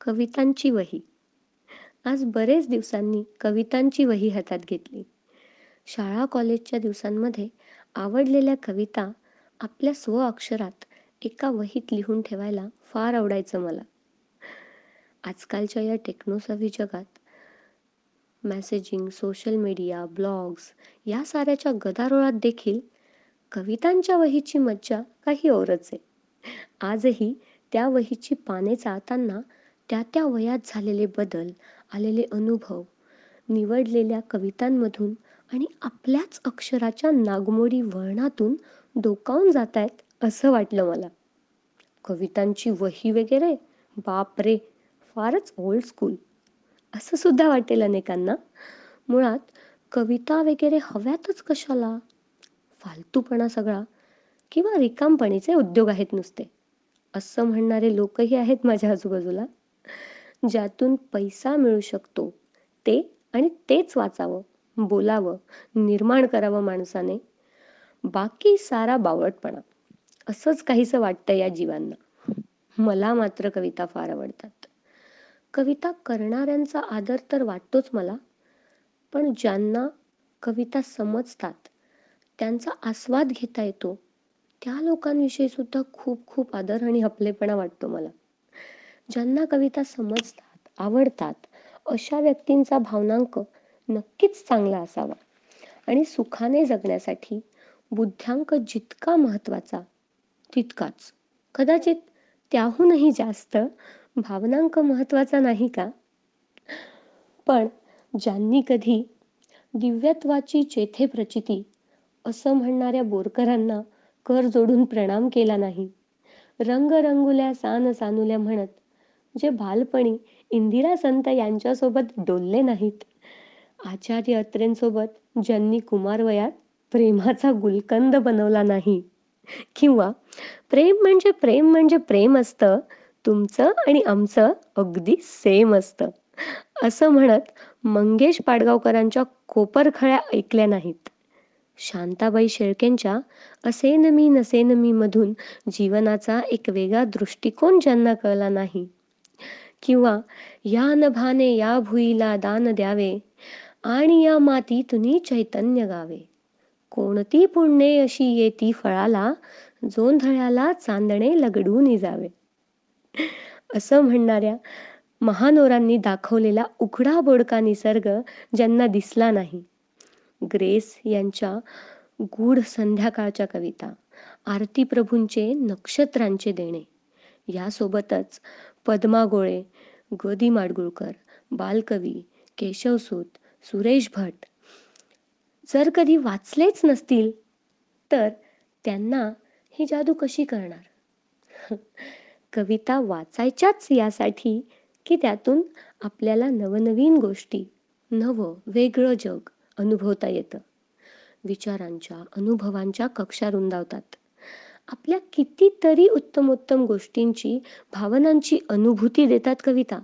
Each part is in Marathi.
कवितांची वही. आज बरेच दिवसांनी कवितांची वही हातात घेतली. शाळा कॉलेजच्या दिवसांमध्ये आवडलेल्या कविता आपल्या स्व अक्षरात एका वहीत लिहून ठेवायला फार आवडायचं मला. आजकालच्या या टेक्नोसवी जगात मेसेजिंग सोशल मीडिया ब्लॉग्स या साऱ्याच्या गदारोळात देखील कवितांच्या वहीची मज्जा काही औरच आहे. आजही त्या वहीची पाने चाळताना त्या त्या वयात झालेले बदल आलेले अनुभव निवडलेल्या कवितांमधून आणि आपल्याच अक्षराच्या नागमोडी वळणातून डोकावून जात आहेत असं वाटलं मला. कवितांची वही वगैरे बाप रे फारच ओल्ड स्कूल असं सुद्धा वाटेल अनेकांना. मुळात कविता वगैरे हव्यातच कशाला? फालतूपणा सगळा किंवा रिकामपणीचे उद्योग आहेत नुसते. असं म्हणणारे लोकही आहेत माझ्या आजूबाजूला. ज्यातून पैसा मिळू शकतो. ते आणि तेच वाचावं बोलावं निर्माण करावं माणसाने. बाकी सारा बावळटपणा. असंच काहीसं वाटतं या जीवांना. मला मात्र कविता फार आवडतात. कविता करणाऱ्यांचा आदर तर वाटतोच मला पण ज्यांना कविता समजतात त्यांचा आस्वाद घेता येतो त्या लोकांविषयी सुद्धा खूप खूप आदर आणि आपलेपणा वाटतो मला. ज्यांना कविता समजतात आवडतात अशा व्यक्तींचा भावनांक नक्कीच चांगला असावा. आणि सुखाने जगण्यासाठी बुद्ध्यांक जितका महत्त्वाचा तितकाच. कदाचित त्याहूनही जास्त भावनांक महत्त्वाचा नाही का? पण ज्यांनी कधी दिव्यत्वाची चेथे प्रचिती असं म्हणणाऱ्या बोरकरांना कर जोडून प्रणाम केला नाही रंग रंगुल्या सान सानुल्या म्हणत जे बालपणी इंदिरा संत यांच्यासोबत डोलले नाहीत. आचार्य अत्रेंसोबत ज्यांनी कुमारवयात प्रेमाचा गुलकंद बनवला नाही. किंवा प्रेम म्हणजे प्रेम म्हणजे प्रेम असतं तुमचं आणि आमचं अगदी सेम असतं. असं म्हणत मंगेश पाडगावकरांच्या कोपरखळ्या ऐकल्या नाहीत. शांताबाई शेळकेंच्या असेन मी नसेन मी मधून जीवनाचा एक वेगळा दृष्टिकोन ज्यांना कळला नाही. किंवा या नभाने या भुईला दान द्यावे आणि या मातीतून चैतन्य गावे. कोणती पुण्ये अशी येती फळाला जोंधळ्याला चांदणे लगडून जावे असं म्हणणाऱ्या महानोरांनी दाखवलेला उघडा बोडका निसर्ग ज्यांना दिसला नाही. ग्रेस यांच्या गूढ संध्याकाळच्या कविता आरती प्रभूंचे नक्षत्रांचे देणे. यासोबतच पद्मा गोळे गोदी माडगुळकर बालकवी केशवसूत सुरेश भट. जर कधी वाचलेच नसतील तर त्यांना ही जादू कशी करणार? कविता वाचायच्याच यासाठी की त्यातून आपल्याला नवनवीन गोष्टी नवं वेगळं जग अनुभवता येतं. विचारांच्या अनुभवांच्या कक्षा रुंदावतात. आपल्या कितीतरी उत्तमोत्तम गोष्टींची भावनांची अनुभूती देतात कविता.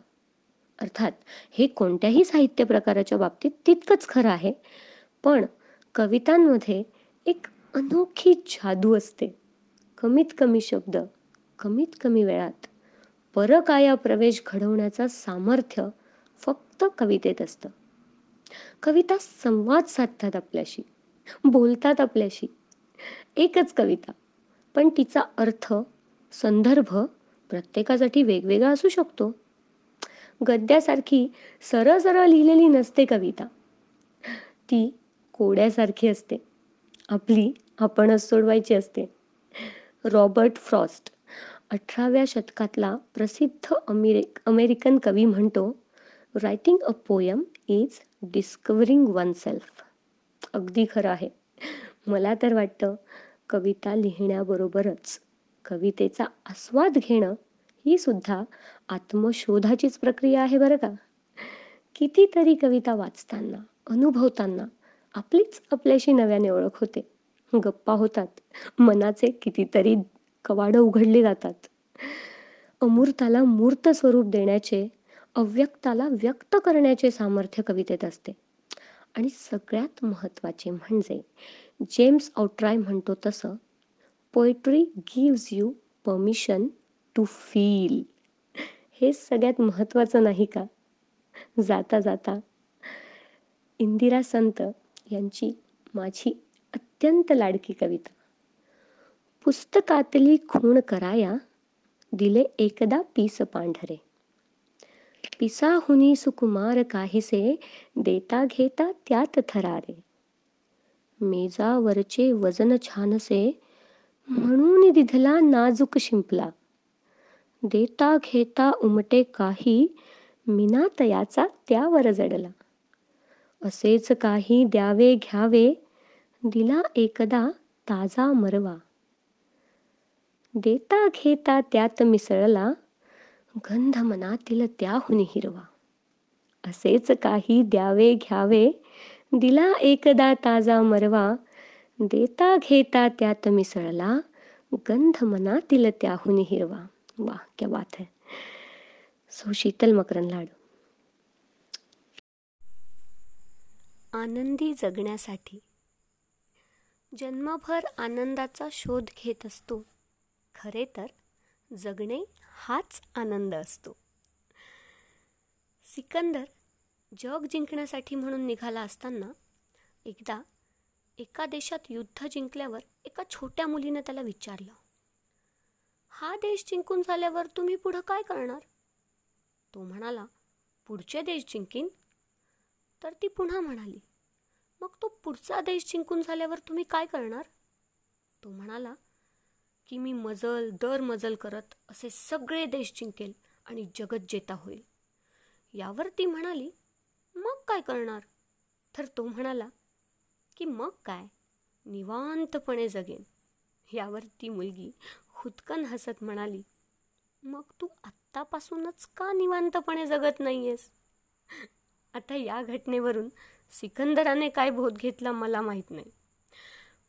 अर्थात हे कोणत्याही साहित्य प्रकाराच्या बाबतीत तितकंच खरं आहे पण कवितांमध्ये एक अनोखी जादू असते. कमीत कमी शब्द कमीत कमी वेळात परकाया प्रवेश घडवण्याचं सामर्थ्य फक्त कवितेत असतं. कविता संवाद साधतात आपल्याशी बोलतात आपल्याशी. एकच कविता पण तिचा अर्थ संदर्भ प्रत्येकासाठी वेगवेगळा असू शकतो. गद्यासारखी सरळ सरळ लिहिलेली नसते कविता. ती कोड्यासारखी असते. आपली आपणच सोडवायची असते. रॉबर्ट फ्रॉस्ट अठराव्या शतकातला प्रसिद्ध अमेरिक अमेरिकन कवी म्हणतो writing a poem is discovering one self अगदी खरं आहे. मला तर वाटतं कविता लिहिण्याबरोबरच कवितेचा आस्वाद घेणं ही सुद्धा आत्मशोधाचीच प्रक्रिया आहे बरं का? कितीतरी कविता वाचताना अनुभवताना आपलीच आपल्याशी नव्याने ओळख होते. गप्पा होतात. मनाचे कितीतरी कवाडं उघडली जातात. अमूर्ताला मूर्त स्वरूप देण्याचे अव्यक्ताला व्यक्त करण्याचे सामर्थ्य कवितेत असते. आणि सगळ्यात महत्त्वाचे म्हणजे जेम्स ऑट्राय म्हणतो तसं poetry gives you permission to feel हे सगळ्यात महत्त्वाचं नाही का? जाता जाता. इंदिरा संत यांची माझी अत्यंत लाडकी कविता. पुस्तकातली खूण कराया दिले एकदा पीस पांढरे. पिसाहुनी सुकुमार काहीसे देता घेता त्यात थरारे. मेजावरचे वजन छानसे म्हणून दिधला नाजूक शिंपला. देता घेता उमटे काही मिनातयाचा त्यावर जडला. असेच काही द्यावे घ्यावे दिला एकदा ताजा मरवा. देता घेता त्यात मिसळला गंध मनातील त्याहुनी हिरवा. असेच काही द्यावे घ्यावे दिला एकदा ताजा मरवा देता घेता त्यात मिसळला गंध मनातील त्याहून हिरवा. वा क्या बात है. सो शीतल मकरन लाडू. आनंदी जगण्यासाठी. जन्मभर आनंदाचा शोध घेत असतो. खरे तर जगणे हाच आनंद असतो. सिकंदर जग जिंकण्यासाठी म्हणून निघाला असताना एकदा एका देशात युद्ध जिंकल्यावर एका छोट्या मुलीनं त्याला विचारलं हा देश जिंकून झाल्यावर तुम्ही पुढं काय करणार? तो म्हणाला पुढचे देश जिंकीन. तर ती पुन्हा म्हणाली मग तो पुढचा देश जिंकून झाल्यावर तुम्ही काय करणार? तो म्हणाला की मी मजल दर मजल करत असे सगळे देश जिंकेल आणि जगत जेता होईल. यावर ती म्हणाली मग काय करणार? तर तो म्हणाला की मग काय? निवांतपणे जगेन. यावर ती मुलगी हुदकन हसत म्हणाली मग तू आत्तापासूनच का निवांतपणे जगत नाहीयेस? आता या घटनेवरून सिकंदराने काय बोध घेतला मला माहीत नाही.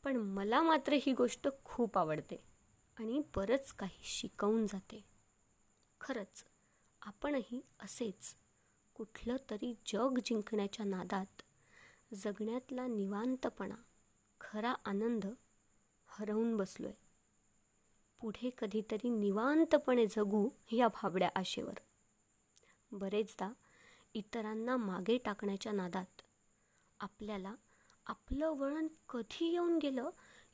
पण मला मात्र ही गोष्ट खूप आवडते. आणि बरंच काही शिकवून जाते. खरंच आपणही असेच. कुठलं तरी जग जिंकण्याच्या नादात जगण्यातला निवांतपणा खरा आनंद हरवून बसलो आहे पुढे कधीतरी निवांतपणे जगू या भाबड्या आशेवर. बरेचदा इतरांना मागे टाकण्याच्या नादात आपल्याला आपलं वळण कधी येऊन गेलं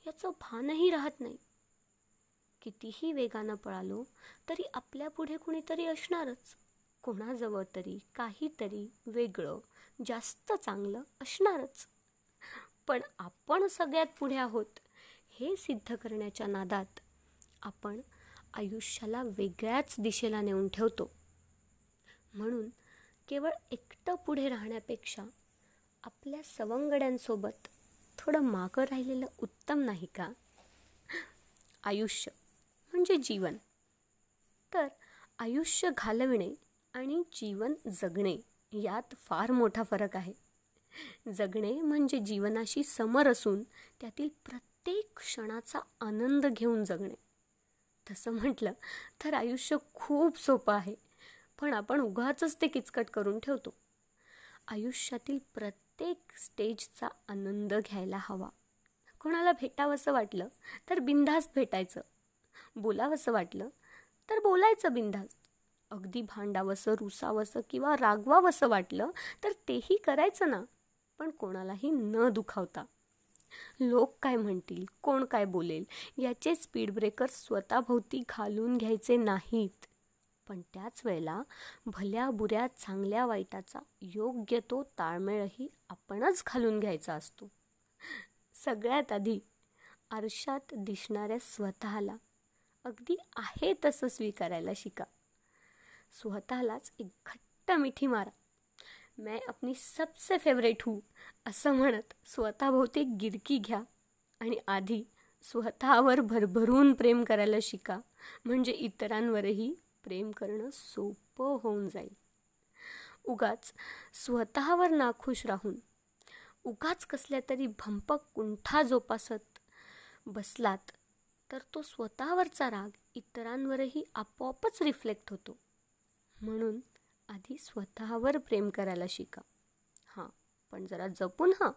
याचं भानही राहत नाही. कितीही वेगानं पळालो तरी आपल्या पुढे कुणीतरी असणारच. कोणाजवळ तरी काहीतरी वेगळं जास्त चांगलं असणारच. पण आपण सगळ्यात पुढे आहोत हे सिद्ध करण्याच्या नादात आपण आयुष्याला वेगळ्याच दिशेला नेऊन ठेवतो. म्हणून केवळ एकटं पुढे राहण्यापेक्षा आपल्या सवंगड्यांसोबत थोडं मागं राहिलेलं उत्तम नाही का? आयुष्य. म्हणजे जीवन. तर आयुष्य घालविणे आणि जीवन जगणे यात फार मोठा फरक आहे. जगणे म्हणजे जीवनाशी समर असून त्यातील प्रत्येक क्षणाचा आनंद घेऊन जगणे. तसं म्हटलं तर आयुष्य खूप सोपं आहे पण आपण उगाचच ते किचकट करून ठेवतो. आयुष्यातील प्रत्येक स्टेजचा आनंद घ्यायला हवा. कोणाला भेटावंसं वाटलं तर बिनधास्त भेटायचं. बोलावंसं वाटलं तर बोलायचं बिनधास्त. अगदी भांडावंसं रुसावंसं किंवा रागवावंसं वाटलं तर तेही करायचं ना पण कोणालाही न दुखावता. लोक काय म्हणतील कोण काय बोलेल याचे स्पीड ब्रेकर स्वतःभोवती घालून घ्यायचे नाहीत. पण त्याच वेळेला भल्या बुऱ्या चांगल्या वाईटाचा योग्य तो ताळमेळही आपणच घालून घ्यायचा असतो. सगळ्यात आधी आरशात दिसणाऱ्या स्वतःला अगदी आहे तसं स्वीकारायला शिका. स्वतःलाच एक घट्ट मिठी मारा. मैं अपनी सबसे फेवरेट हूँ असं म्हणत स्वतःभोवती गिरकी घ्या. आणि आधी स्वतःवर भरभरून प्रेम करायला शिका. म्हणजे इतरांवरही प्रेम करणं सोपं होऊन जाईल. उगाच स्वतःवर नाखुश राहून उगाच कसल्या तरी भंपक कुंठा जोपासत बसलात तर तो स्वतःवरचा राग इतरांवरही आपोआपच रिफ्लेक्ट होतो. म्हणून आधी स्वतःवर प्रेम करायला शिका. हां पण जरा जपून हां.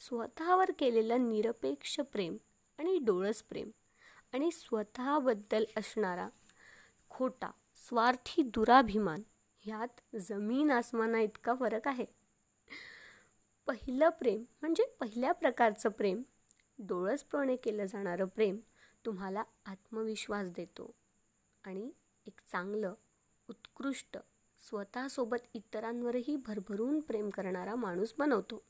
स्वतःवर केलेलं निरपेक्ष प्रेम आणि डोळस प्रेम आणि स्वतःबद्दल असणारा खोटा स्वार्थी दुराभिमान ह्यात जमीन आसमाना इतका फरक आहे. पहिलं प्रेम म्हणजे पहिल्या प्रकारचं प्रेम. डोळसपणे केलं जाणारं प्रेम तुम्हाला आत्मविश्वास देतो आणि एक चांगलं उत्कृष्ट स्वतःसोबत इतरांवरही भरभरून प्रेम करणारा माणूस बनवतो.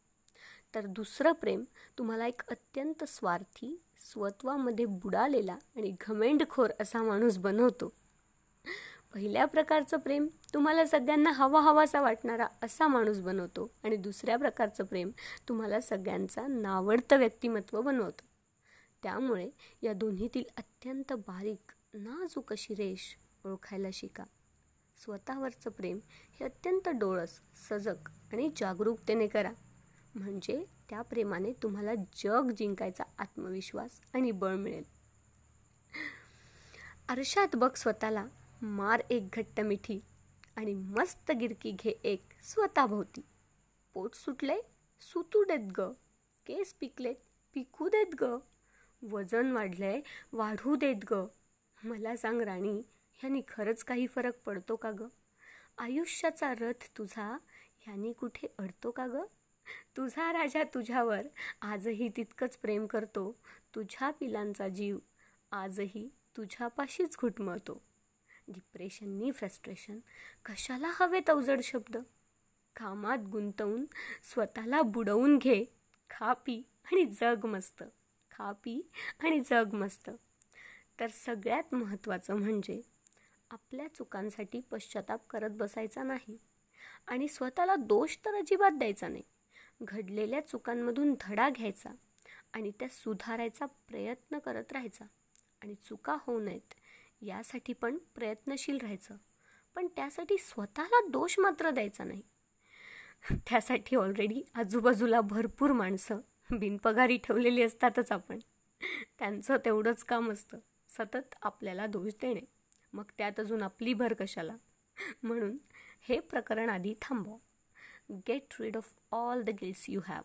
तर दुसरं प्रेम तुम्हाला एक अत्यंत स्वार्थी स्वत्वामध्ये बुडालेला आणि घमेंडखोर असा माणूस बनवतो. पहिल्या प्रकारचं प्रेम तुम्हाला सगळ्यांना हवा हवासा वाटणारा असा माणूस बनवतो आणि दुसऱ्या प्रकारचं प्रेम तुम्हाला सगळ्यांचा नावडतं व्यक्तिमत्व बनवतं. त्यामुळे या दोन्हीतील अत्यंत बारीक नाजूक अशी रेष ओळखायला शिका. स्वतःवरचं प्रेम हे अत्यंत डोळस सजग आणि जागरूकतेने करा. म्हणजे त्या प्रेमाने तुम्हाला जग जिंकायचा आत्मविश्वास आणि बळ मिळेल. आरशात बघ स्वतःला मार एक घट्ट मिठी आणि मस्त गिरकी घे एक स्वतःभोवती. पोट सुटले सुतू देत ग. केस पिकलेत पिकू देत ग. वजन वाढलंय वाढू देत ग. मला सांग राणी ह्यानी खरंच काही फरक पडतो का ग? आयुष्याचा रथ तुझा ह्यानी कुठे अडतो का ग? तुझा राजा तुझ्यावर आजही तितकंच प्रेम करतो. तुझ्या पिलांचा जीव आजही तुझ्यापाशीच घुटमळतो. डिप्रेशननी फ्रस्ट्रेशन कशाला हवेत अवजड शब्द? कामात गुंतवून स्वतःला बुडवून घे. खा पी आणि जग मस्त. खा पी आणि जग मस्त. तर सगळ्यात महत्त्वाचं म्हणजे आपल्या चुकांसाठी पश्चाताप करत बसायचा नाही आणि स्वतःला दोष तर अजिबात द्यायचा नाही. घडलेल्या चुकांमधून धडा घ्यायचा आणि त्या सुधारायचा प्रयत्न करत राहायचा आणि चुका होऊ नयेत यासाठी पण प्रयत्नशील राहायचं. पण त्यासाठी स्वतःला दोष मात्र द्यायचा नाही. त्यासाठी ऑलरेडी आजूबाजूला भरपूर माणसं बिनपगारी ठेवलेली असतातच आपण. त्यांचं तेवढंच काम असतं. सतत आपल्याला दोष देणे. मग त्यात अजून आपली भर कशाला? म्हणून हे प्रकरण आधी थांबवा. Get rid of all the guilts you have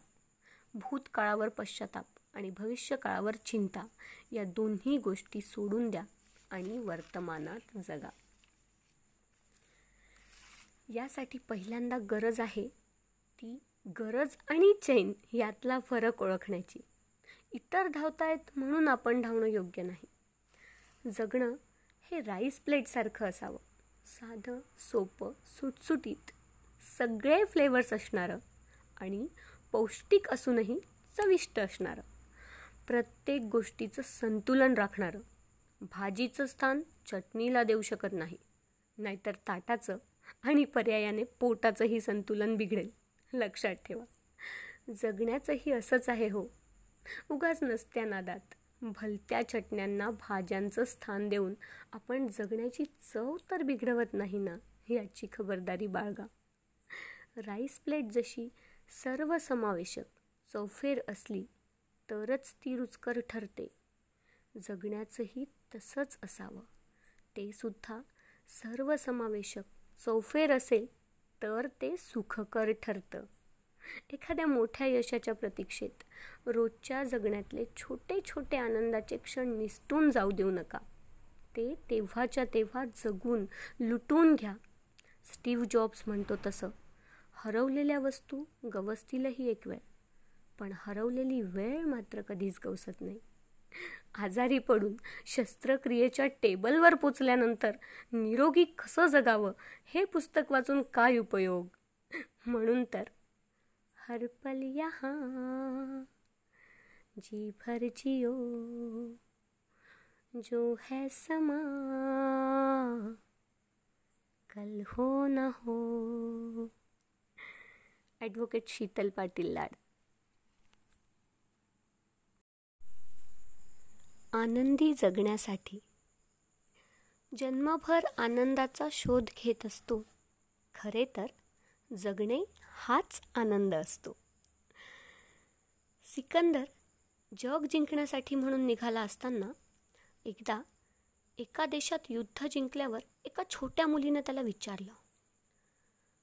भूतकाळावर पश्चाताप आणि भविष्यकाळावर चिंता या दोन्ही गोष्टी सोडून द्या आणि वर्तमानात जगा. यासाठी पहिल्यांदा गरज आहे ती गरज आणि चैन यातला फरक ओळखण्याची. इतर धावतायत म्हणून आपण धावणं योग्य नाही. जगणं हे राईस प्लेटसारखं असावं. साधं सोपं सुटसुटीत सगळे फ्लेवर्स असणारं आणि पौष्टिक असूनही चविष्ट असणारं. प्रत्येक गोष्टीचं संतुलन राखणारं. भाजीचं स्थान चटणीला देऊ शकत नाही. नाहीतर ताटाचं आणि पर्यायाने पोटाचंही संतुलन बिघडेल. लक्षात ठेवा. जगण्याचंही असंच आहे हो. उगाच नसत्या नादात. भलत्या चटण्यांना भाज्यांचं स्थान देऊन आपण जगण्याची चव तर बिघडवत नाही ना याची खबरदारी बाळगा. राईस प्लेट जशी सर्वसमावेशक चौफेर असली तरच ती रुचकर ठरते. जगण्याचंही तसंच असावं. ते सुद्धा सर्वसमावेशक चौफेर असेल तर ते सुखकर ठरतं. एखाद्या मोठ्या यशाच्या प्रतीक्षेत रोजच्या जगण्यातले छोटे छोटे आनंदाचे क्षण निसटून जाऊ देऊ नका. ते तेव्हाच्या तेव्हा जगून लुटून घ्या. स्टीव्ह जॉब्स म्हणतो तसं. हरवलेल्या वस्तू गवसतीलही एक वेळ पण हरवलेली वेळ मात्र कधीच गवसत नाही. आजारी पडून शस्त्रक्रियेच्या टेबलवर पोचल्यानंतर निरोगी कसं जगावं हे पुस्तक वाचून काय उपयोग? म्हणून तर हरपल यहाँ जी भर जियो जो है समा कल हो न हो। ॲडव्होकेट शीतल पाटील लाड. आनंदी जगण्यासाठी. जन्मभर आनंदाचा शोध घेत असतो. खरे तर जगणे हाच आनंद असतो. सिकंदर जग जिंकण्यासाठी म्हणून निघाला असताना एकदा एका देशात युद्ध जिंकल्यावर एका छोट्या मुलीनं त्याला विचारलं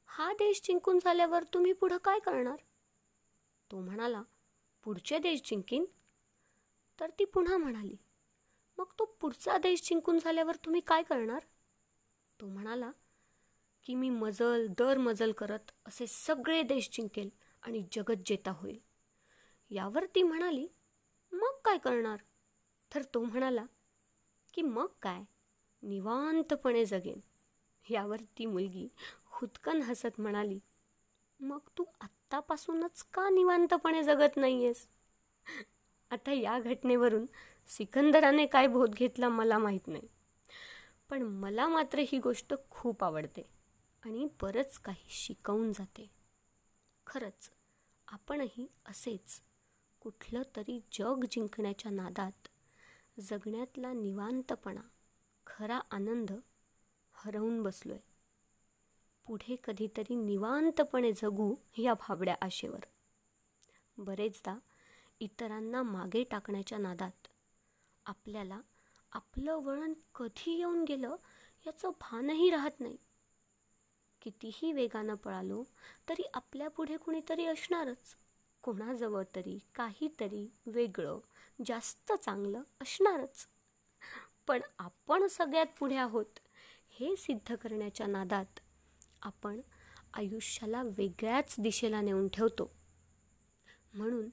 हा देश जिंकून झाल्यावर तुम्ही पुढं काय करणार? तो म्हणाला पुढचे देश जिंकीन तर ती पुन्हा म्हणाली मग तो पुढचा देश जिंकून झाल्यावर तुम्ही काय करणार? तो म्हणाला की मी मजल दर मजल करत असे सगळे देश जिंकेल आणि जगत जेता होईल. यावर ती म्हणाली मग काय करणार? तर तो म्हणाला की मग काय? निवांतपणे जगेन. यावर ती मुलगी खुदकन हसत म्हणाली मग तू आत्तापासूनच का निवांतपणे जगत नाहीयेस? आता या घटनेवरून सिकंदराने काय बोध घेतला मला माहीत नाही. पण मला मात्र ही गोष्ट खूप आवडते आणि बरंच काही शिकवून जाते. खरंच आपणही असेच कुठलं तरी जग जिंकण्याच्या नादात जगण्यातला निवांतपणा खरा आनंद हरवून बसलोय. पुढे कधीतरी निवांतपणे जगू या भाबड्या आशेवर. बरेचदा इतरांना मागे टाकण्याच्या नादात. आपल्याला आपलं वळण कधी येऊन गेलं याचं भानही राहत नाही. कितीही वेगानं पळालो तरी आपल्या पुढे कुणीतरी असणारच. कोणाजवळ तरी काहीतरी वेगळं जास्त चांगलं असणारच. पण आपण सगळ्यात पुढे आहोत हे सिद्ध करण्याच्या नादात. आपण आयुष्याला वेगळ्याच दिशेला नेऊन ठेवतो. म्हणून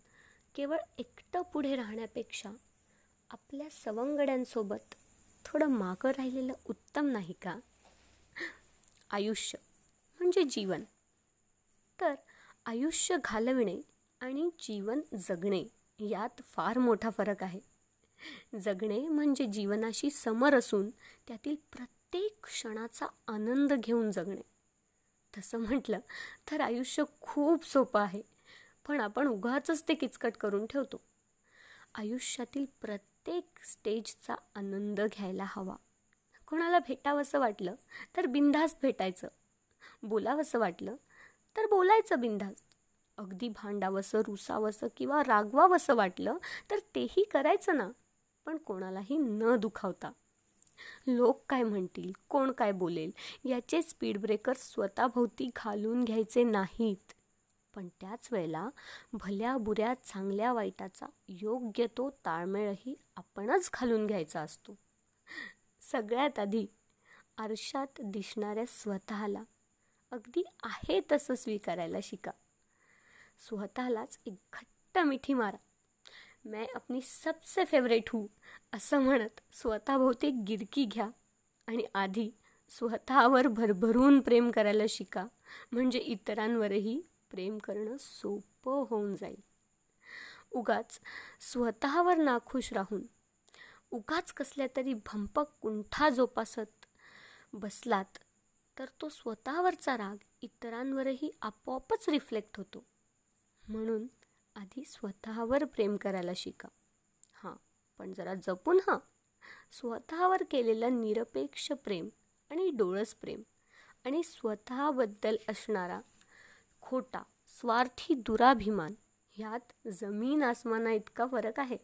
केवळ एकटं पुढे राहण्यापेक्षा आपल्या सवंगड्यांसोबत थोडं मागं राहिलेलं उत्तम नाही का? आयुष्य म्हणजे जीवन. तर आयुष्य घालविणे आणि जीवन जगणे यात फार मोठा फरक आहे. जगणे म्हणजे जीवनाशी समर असून त्यातील प्रत्येक क्षणाचा आनंद घेऊन जगणे. तसं म्हटलं तर आयुष्य खूप सोपं आहे. पण आपण उगाच ते किचकट करून ठेवतो. आयुष्यातील प्रत्येक स्टेजचा आनंद घ्यायला हवा. कोणाला भेटावंसं वाटलं तर बिनधास्त भेटायचं. बोलावंसं वाटलं तर बोलायचं बिनधास्त. अगदी भांडावंसं रुसावंसं किंवा रागवावंसं वाटलं तर तेही करायचं ना. पण कोणालाही न दुखावता. लोक काय म्हणतील कोण काय बोलेल याचे स्पीड ब्रेकर स्वतःभोवती घालून घ्यायचे नाहीत. पण त्याच वेळेला भल्या बुऱ्या चांगल्या वाईटाचा योग्य तो ताळमेळही आपणच घालून घ्यायचा असतो. सगळ्यात आधी आरशात दिसणाऱ्या स्वतःला अगदी आहे तसं स्वीकारायला शिका. स्वतःलाच एक घट्ट मिठी मारा. मैं अपनी सबसे फेवरेट हूँ असं म्हणत स्वतःभोवती गिरकी घ्या आणि आधी स्वतःवर भरभरून प्रेम करायला शिका. म्हणजे इतरांवरही प्रेम करणं सोपं होऊन जाईल. उगाच स्वतःवर नाखुश राहून उगाच कसल्या तरी भंपक कुंठा जोपासत बसलात तर तो स्वतःवरचा राग इतरांवरही आपोआपच रिफ्लेक्ट होतो. म्हणून आधी स्वतःवर प्रेम करायला शिका. हां पण जरा जपून हां. स्वतःवर केलेलं निरपेक्ष प्रेम आणि डोळस प्रेम आणि स्वतःबद्दल असणारा खोटा स्वार्थी दुराभिमान ह्यात जमीन आसमाना इतका फरक आहे.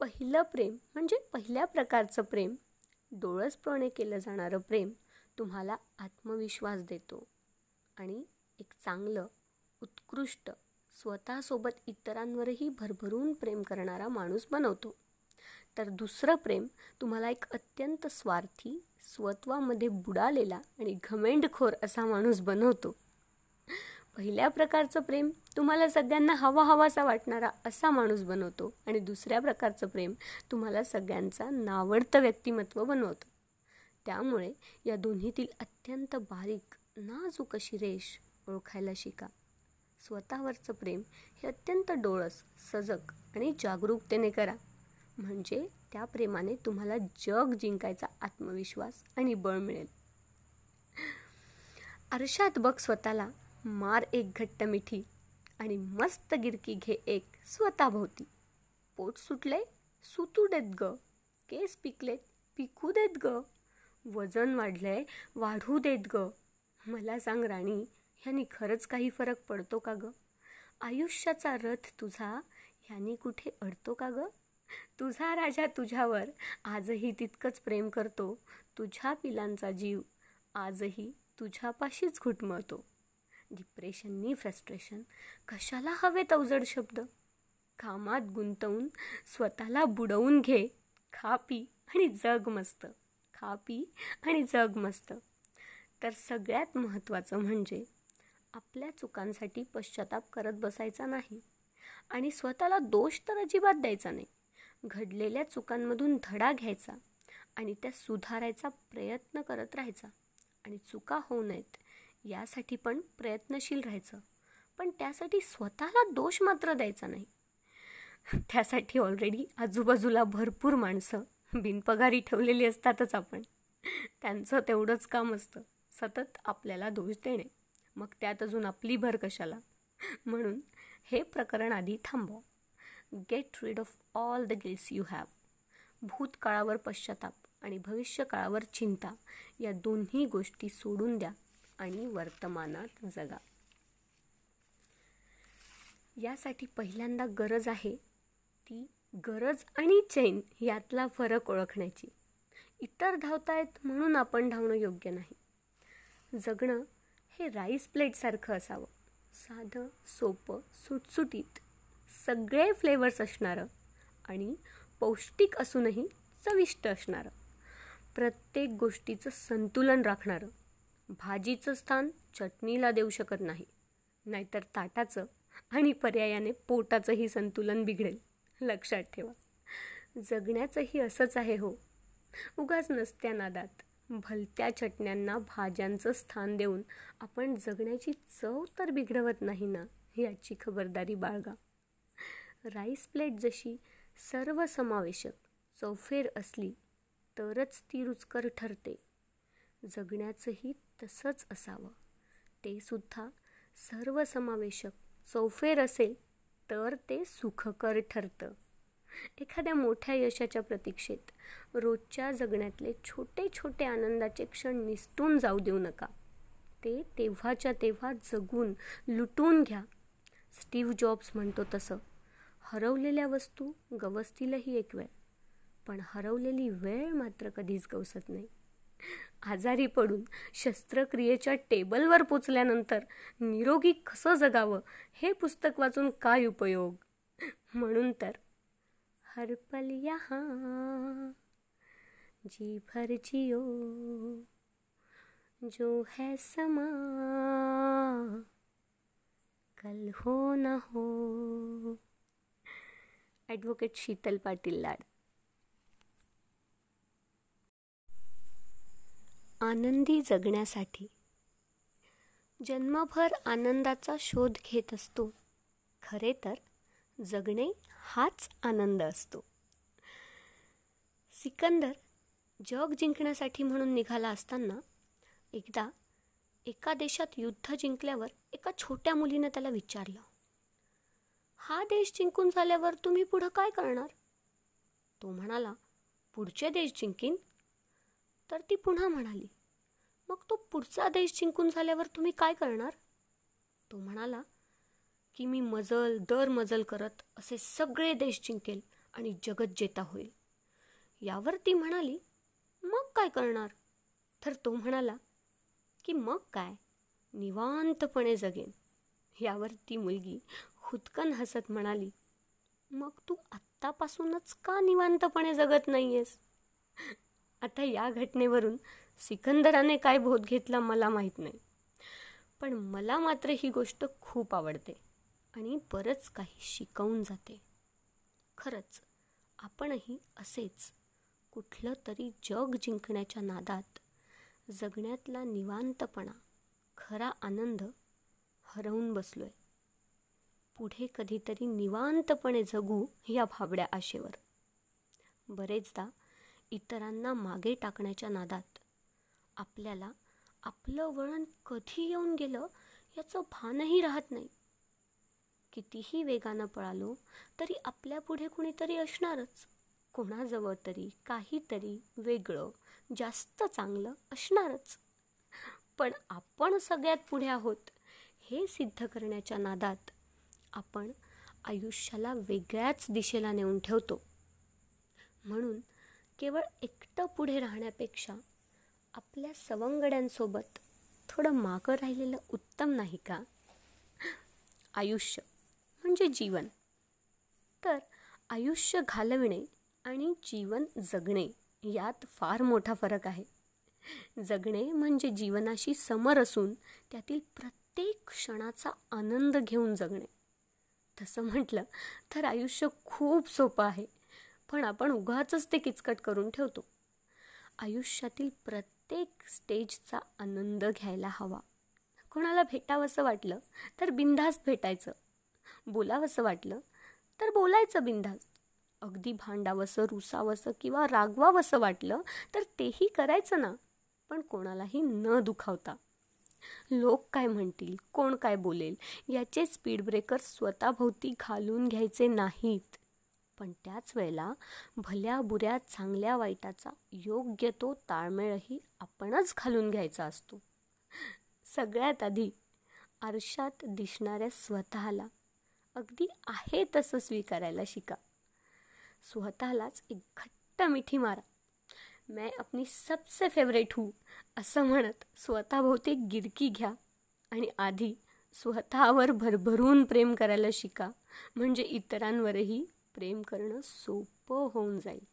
पहिलं प्रेम म्हणजे पहिल्या प्रकारचं प्रेम. डोळसपणे केलं जाणारं प्रेम तुम्हाला आत्मविश्वास देतो आणि एक चांगलं उत्कृष्ट स्वतःसोबत इतरांवरही भरभरून प्रेम करणारा माणूस बनवतो. तर दुसरं प्रेम तुम्हाला एक अत्यंत स्वार्थी स्वत्वामध्ये बुडालेला आणि घमेंडखोर असा माणूस बनवतो. पहिल्या प्रकारचं प्रेम तुम्हाला सगळ्यांना हवा हवासा वाटणारा असा माणूस बनवतो आणि दुसऱ्या प्रकारचं प्रेम तुम्हाला सगळ्यांचा नावडतं व्यक्तिमत्व बनवतं. त्यामुळे या दोन्हीतील अत्यंत बारीक नाजूक अशी रेष ओळखायला शिका. स्वतःवरचं प्रेम हे अत्यंत डोळस सजग आणि जागरूकतेने करा. म्हणजे त्या प्रेमाने तुम्हाला जग जिंकायचा आत्मविश्वास आणि बळ मिळेल. आरशात बघ स्वतःला. मार एक घट्ट मिठी आणि मस्त गिरकी घे एक स्वतःभोवती पोट सुटले सुतू देत ग. केस पिकलेत पिकू देत ग. वजन वाढलंय वाढू देत ग. मला सांग राणी ह्यानी खरंच काही फरक पडतो का ग? आयुष्याचा रथ तुझा ह्यानी कुठे अडतो का ग? तुझा राजा तुझ्यावर आजही तितकंच प्रेम करतो. तुझ्या पिलांचा जीव आजही तुझ्यापाशीच घुटमळतो. डिप्रेशननी फ्रस्ट्रेशन कशाला हवेत अवजड शब्द? कामात गुंतवून स्वतःला बुडवून घे. खा पी आणि जग मस्त. खा पी आणि जग मस्त. तर सगळ्यात महत्त्वाचं म्हणजे आपल्या चुकांसाठी पश्चाताप करत बसायचा नाही. आणि स्वतःला दोष तर अजिबात द्यायचा नाही. घडलेल्या चुकांमधून धडा घ्यायचा आणि त्या सुधारायचा प्रयत्न करत राहायचा. आणि चुका होऊ नयेत. यासाठी पण प्रयत्नशील राहायचं. पण त्यासाठी स्वतःला दोष मात्र द्यायचा नाही. त्यासाठी ऑलरेडी आजूबाजूला भरपूर माणसं बिनपगारी ठेवलेली असतातच आपण. त्यांचं तेवढंच काम असतं. सतत आपल्याला दोष देणे. मग त्यात अजून आपली भर कशाला? म्हणून हे प्रकरण आधी थांबवा. Get rid of all the guilts you have भूतकाळावर पश्चाताप आणि भविष्यकाळावर चिंता या दोन्ही गोष्टी सोडून द्या. आणि वर्तमानात जगा. यासाठी पहिल्यांदा गरज आहे ती गरज आणि चैन यातला फरक ओळखण्याची. इतर धावतायत म्हणून आपण धावणं योग्य नाही. जगणं हे राईस प्लेटसारखं असावं. साधं सोपं सुटसुटीत सगळे फ्लेवर्स असणारं आणि पौष्टिक असूनही चविष्ट असणारं. प्रत्येक गोष्टीचं संतुलन राखणारं. भाजीचं स्थान चटणीला देऊ शकत नाही. नाहीतर ताटाचं आणि पर्यायाने पोटाचंही संतुलन बिघडेल. लक्षात ठेवा. जगण्याचंही असंच आहे हो. उगाच नसत्या नादात. भलत्या चटण्यांना भाज्यांचं स्थान देऊन आपण जगण्याची चव तर बिघडवत नाही ना याची खबरदारी बाळगा. राईस प्लेट जशी सर्वसमावेशक चौफेर असली तरच ती रुचकर ठरते. जगण्याचंही तसंच असावं. ते सुद्धा सर्वसमावेशक चौफेर असेल तर ते सुखकर ठरतं. एखाद्या मोठ्या यशाच्या प्रतीक्षेत रोजच्या जगण्यातले छोटे छोटे आनंदाचे क्षण निसटून जाऊ देऊ नका. ते तेव्हाच्या तेव्हा जगून लुटून घ्या. स्टीव्ह जॉब्स म्हणतो तसं. हरवलेल्या वस्तू गवसतीलही एक वेळ पण हरवलेली वेळ मात्र कधीच गवसत नाही. आजारी पडून शस्त्रक्रियेच्या टेबलवर पोचल्यानंतर निरोगी कसं जगावं हे पुस्तक वाचून काय उपयोग? म्हणून तर हरपल यहाँ जी भर जियो जो है समा कल हो न हो। ॲडव्होकेट शीतल पाटील लाड. आनंदी जगण्यासाठी. जन्मभर आनंदाचा शोध घेत असतो. खरे तर जगणे हाच आनंद असतो. सिकंदर जग जिंकण्यासाठी म्हणून निघाला असताना एकदा एका देशात युद्ध जिंकल्यावर एका छोट्या मुलीनं त्याला विचारलं हा देश जिंकून झाल्यावर तुम्ही पुढं काय करणार? तो म्हणाला पुढचे देश जिंकीन तर ती पुन्हा म्हणाली मग तो पुढचा देश जिंकून झाल्यावर तुम्ही काय करणार? तो म्हणाला की मी मजल दर मजल करत असे सगळे देश जिंकेल आणि जगत जेता होईल. यावर ती म्हणाली मग काय करणार? तर तो म्हणाला की मग काय? निवांतपणे जगेन. यावर ती मुलगी खुदकन हसत म्हणाली मग तू आत्तापासूनच का निवांतपणे जगत नाहीयेस? आता या घटनेवरून सिकंदराने काय बोध घेतला मला माहीत नाही. पण मला मात्र ही गोष्ट खूप आवडते आणि बरंच काही शिकवून जाते. खरंच आपणही असेच कुठलं तरी जग जिंकण्याच्या नादात जगण्यातला निवांतपणा खरा आनंद हरवून बसलोय. पुढे कधीतरी निवांतपणे जगू या भाबड्या आशेवर. बरेचदा इतरांना मागे टाकण्याच्या नादात. आपल्याला आपलं वळण कधी येऊन गेलं याचं भानही राहत नाही. कितीही वेगानं पळालो तरी आपल्या पुढे कुणीतरी असणारच. कोणाजवळ तरी काहीतरी वेगळं जास्त चांगलं असणारच. पण आपण सगळ्यात पुढे आहोत हे सिद्ध करण्याच्या नादात. आपण आयुष्याला वेगळ्याच दिशेला नेऊन ठेवतो. म्हणून केवळ एकटं पुढे राहण्यापेक्षा आपल्या सवंगड्यांसोबत थोडं मागं राहिलेलं उत्तम नाही का? आयुष्य म्हणजे जीवन. तर आयुष्य घालविणे आणि जीवन जगणे यात फार मोठा फरक आहे. जगणे म्हणजे जीवनाशी समर असून त्यातील प्रत्येक क्षणाचा आनंद घेऊन जगणे. तसं म्हटलं तर आयुष्य खूप सोपं आहे. पण आपण उगाच ते किचकट करून ठेवतो. आयुष्यातील प्रत्येक स्टेजचा आनंद घ्यायला हवा. कोणाला भेटावंसं वाटलं तर बिनधास्त भेटायचं. बोलावंसं वाटलं तर बोलायचं बिनधास्त. अगदी भांडावंसं रुसावंसं किंवा रागवावंसं वाटलं तर तेही करायचं ना. पण कोणालाही न दुखावता. लोक काय म्हणतील कोण काय बोलेल याचे स्पीड ब्रेकर स्वतःभोवती घालून घ्यायचे नाहीत. पण त्याच वेळेला भल्या बुऱ्या चांगल्या वाईटाचा योग्य तो ताळमेळही आपणच घालून घ्यायचा असतो. सगळ्यात आधी आरशात दिसणाऱ्या स्वतःला अगदी आहे तसं स्वीकारायला शिका. स्वतःलाच एक घट्ट मिठी मारा. मैं अपनी सबसे फेवरेट हूँ असं म्हणत स्वतःभोवती गिरकी घ्या आणि आधी स्वतःवर भरभरून प्रेम करायला शिका. म्हणजे इतरांवरही प्रेम करणं सोपं होऊन जाईल.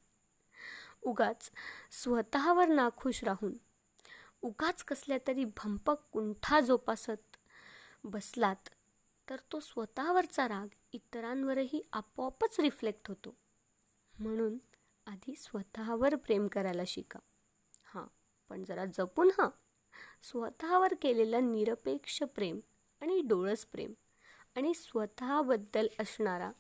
उगाच स्वतःवर नाखुश राहून उगाच कसल्या तरी भंपक कुंठा जोपासत बसलात तर तो स्वतःवरचा राग इतरांवरही आपोआपच रिफ्लेक्ट होतो. म्हणून आधी स्वतःवर प्रेम करायला शिका. हां पण जरा जपून हां. स्वतःवर केलेलं निरपेक्ष प्रेम आणि डोळस प्रेम आणि स्वतःबद्दल असणारा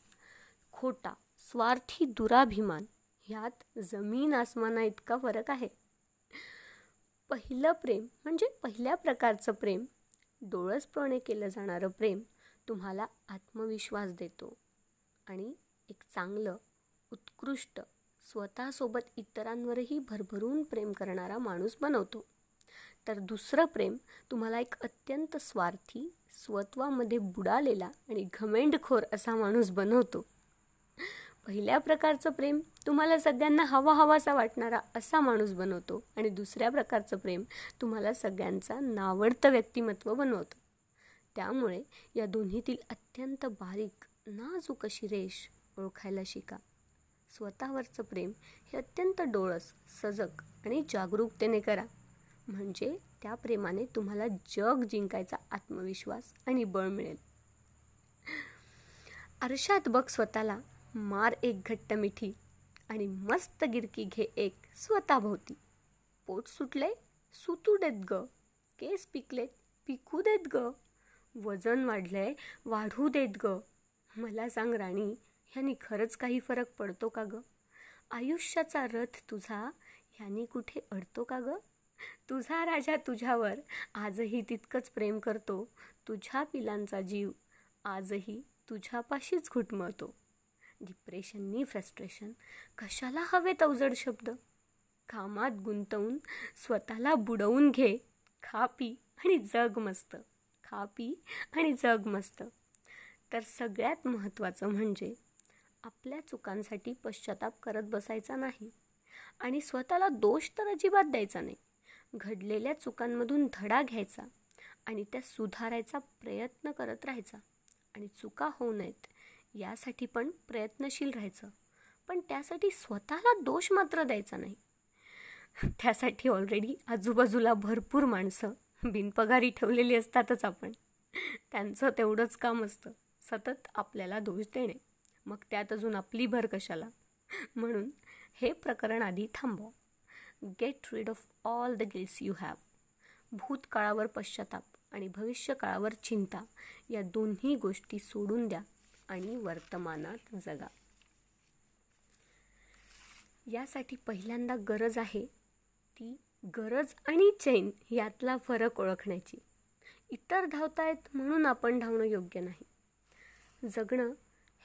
खोटा स्वार्थी दुराभिमान ह्यात जमीन आसमाना इतका फरक आहे. पहिलं प्रेम म्हणजे पहिल्या प्रकारचं प्रेम. डोळसपणे केलं जाणारं प्रेम तुम्हाला आत्मविश्वास देतो. आणि एक चांगलं उत्कृष्ट स्वतःसोबत इतरांवरही भरभरून प्रेम करणारा माणूस बनवतो. तर दुसरं प्रेम तुम्हाला एक अत्यंत स्वार्थी स्वत्वामध्ये बुडालेला आणि घमेंडखोर असा माणूस बनवतो. पहिल्या प्रकारचं प्रेम तुम्हाला सगळ्यांना हवा हवासा वाटणारा असा माणूस बनवतो आणि दुसऱ्या प्रकारचं प्रेम तुम्हाला सगळ्यांचा नावडतं व्यक्तिमत्व बनवतं. त्यामुळे या दोन्हीतील अत्यंत बारीक नाजूक अशी रेष ओळखायला शिका. स्वतःवरचं प्रेम हे अत्यंत डोळस सजग आणि जागरूकतेने करा. म्हणजे त्या प्रेमाने तुम्हाला जग जिंकायचा आत्मविश्वास आणि बळ मिळेल. आरशात बघ स्वतःला मार एक घट्ट मिठी आणि मस्त गिरकी घे एक स्वतःभोवती. पोट सुटले सुतू देत ग. केस पिकलेत पिकू देत ग. वजन वाढलंय वाढू देत ग. मला सांग राणी ह्यानी खरंच काही फरक पडतो का ग? आयुष्याचा रथ तुझा ह्यानी कुठे अडतो का ग? तुझा राजा तुझ्यावर आजही तितकंच प्रेम करतो. तुझ्या पिलांचा जीव आजही तुझ्यापाशीच घुटमळतो. डिप्रेशननी फ्रस्ट्रेशन कशाला हवेत अवजड शब्द? कामात गुंतवून स्वतःला बुडवून घे. खा पी आणि जग मस्त. खा पी आणि जग मस्त. तर सगळ्यात महत्त्वाचं म्हणजे आपल्या चुकांसाठी पश्चाताप करत बसायचा नाही. आणि स्वतःला दोष तर अजिबात द्यायचा नाही. घडलेल्या चुकांमधून धडा घ्यायचा आणि त्या सुधारायचा प्रयत्न करत राहायचा. आणि चुका होऊ नयेत. यासाठी पण प्रयत्नशील राहायचं. पण त्यासाठी स्वतःला दोष मात्र द्यायचा नाही. त्यासाठी ऑलरेडी आजूबाजूला भरपूर माणसं बिनपगारी ठेवलेली असतातच आपण. त्यांचं तेवढंच काम असतं. सतत आपल्याला दोष देणे. मग त्यात अजून आपली भर कशाला? म्हणून हे प्रकरण आधी थांबवा. Get rid of all the guilts you have भूतकाळावर पश्चाताप आणि भविष्यकाळावर चिंता या दोन्ही गोष्टी सोडून द्या. आणि वर्तमानात जगा. यासाठी पहिल्यांदा गरज आहे ती गरज आणि चैन यातला फरक ओळखण्याची. इतर धावतायत म्हणून आपण धावणं योग्य नाही. जगणं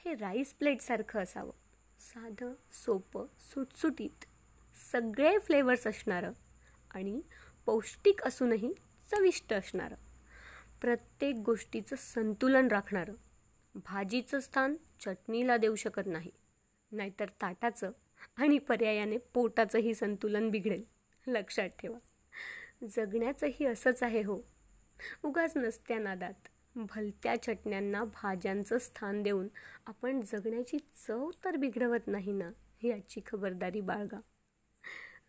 हे राईस प्लेटसारखं असावं. साधं सोपं सुटसुटीत सगळे फ्लेवर्स असणारं आणि पौष्टिक असूनही चविष्ट असणारं. प्रत्येक गोष्टीचं संतुलन राखणारं. भाजीचं स्थान चटणीला देऊ शकत नाही. नाहीतर ताटाचं आणि पर्यायाने पोटाचंही संतुलन बिघडेल. लक्षात ठेवा. जगण्याचंही असंच आहे हो. उगाच नसत्या नादात. भलत्या चटण्यांना भाज्यांचं स्थान देऊन आपण जगण्याची चव तर बिघडवत नाही ना याची खबरदारी बाळगा.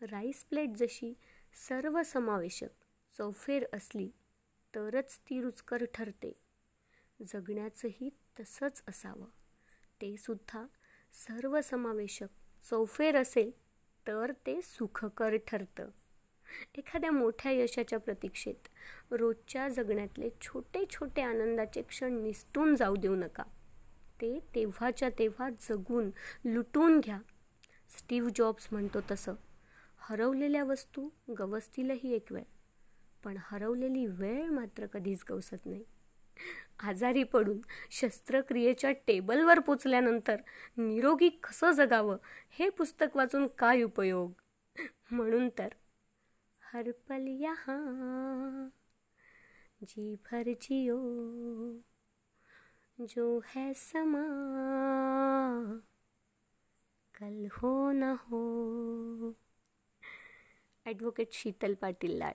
राईस प्लेट जशी सर्वसमावेशक चौफेर असली तरच ती रुचकर ठरते. जगण्याचंही तसंच असावं. ते सुद्धा सर्वसमावेशक चौफेर असेल तर ते सुखकर ठरतं. एखाद्या मोठ्या यशाच्या प्रतीक्षेत रोजच्या जगण्यातले छोटे छोटे आनंदाचे क्षण निसटून जाऊ देऊ नका. ते तेव्हाच्या तेव्हा जगून लुटून घ्या. स्टीव्ह जॉब्स म्हणतो तसं. हरवलेल्या वस्तू गवसतीलही एक वेळ पण हरवलेली वेळ मात्र कधीच गवसत नाही. आजारी पडून शस्त्रक्रियेच्या टेबलवर पोचल्यानंतर निरोगी कसं जगावं हे पुस्तक वाचून काय उपयोग? म्हणून तर हरपल यहाँ जी भर जियो जो है समा कल हो न हो। ॲडव्होकेट शीतल पाटील लाड.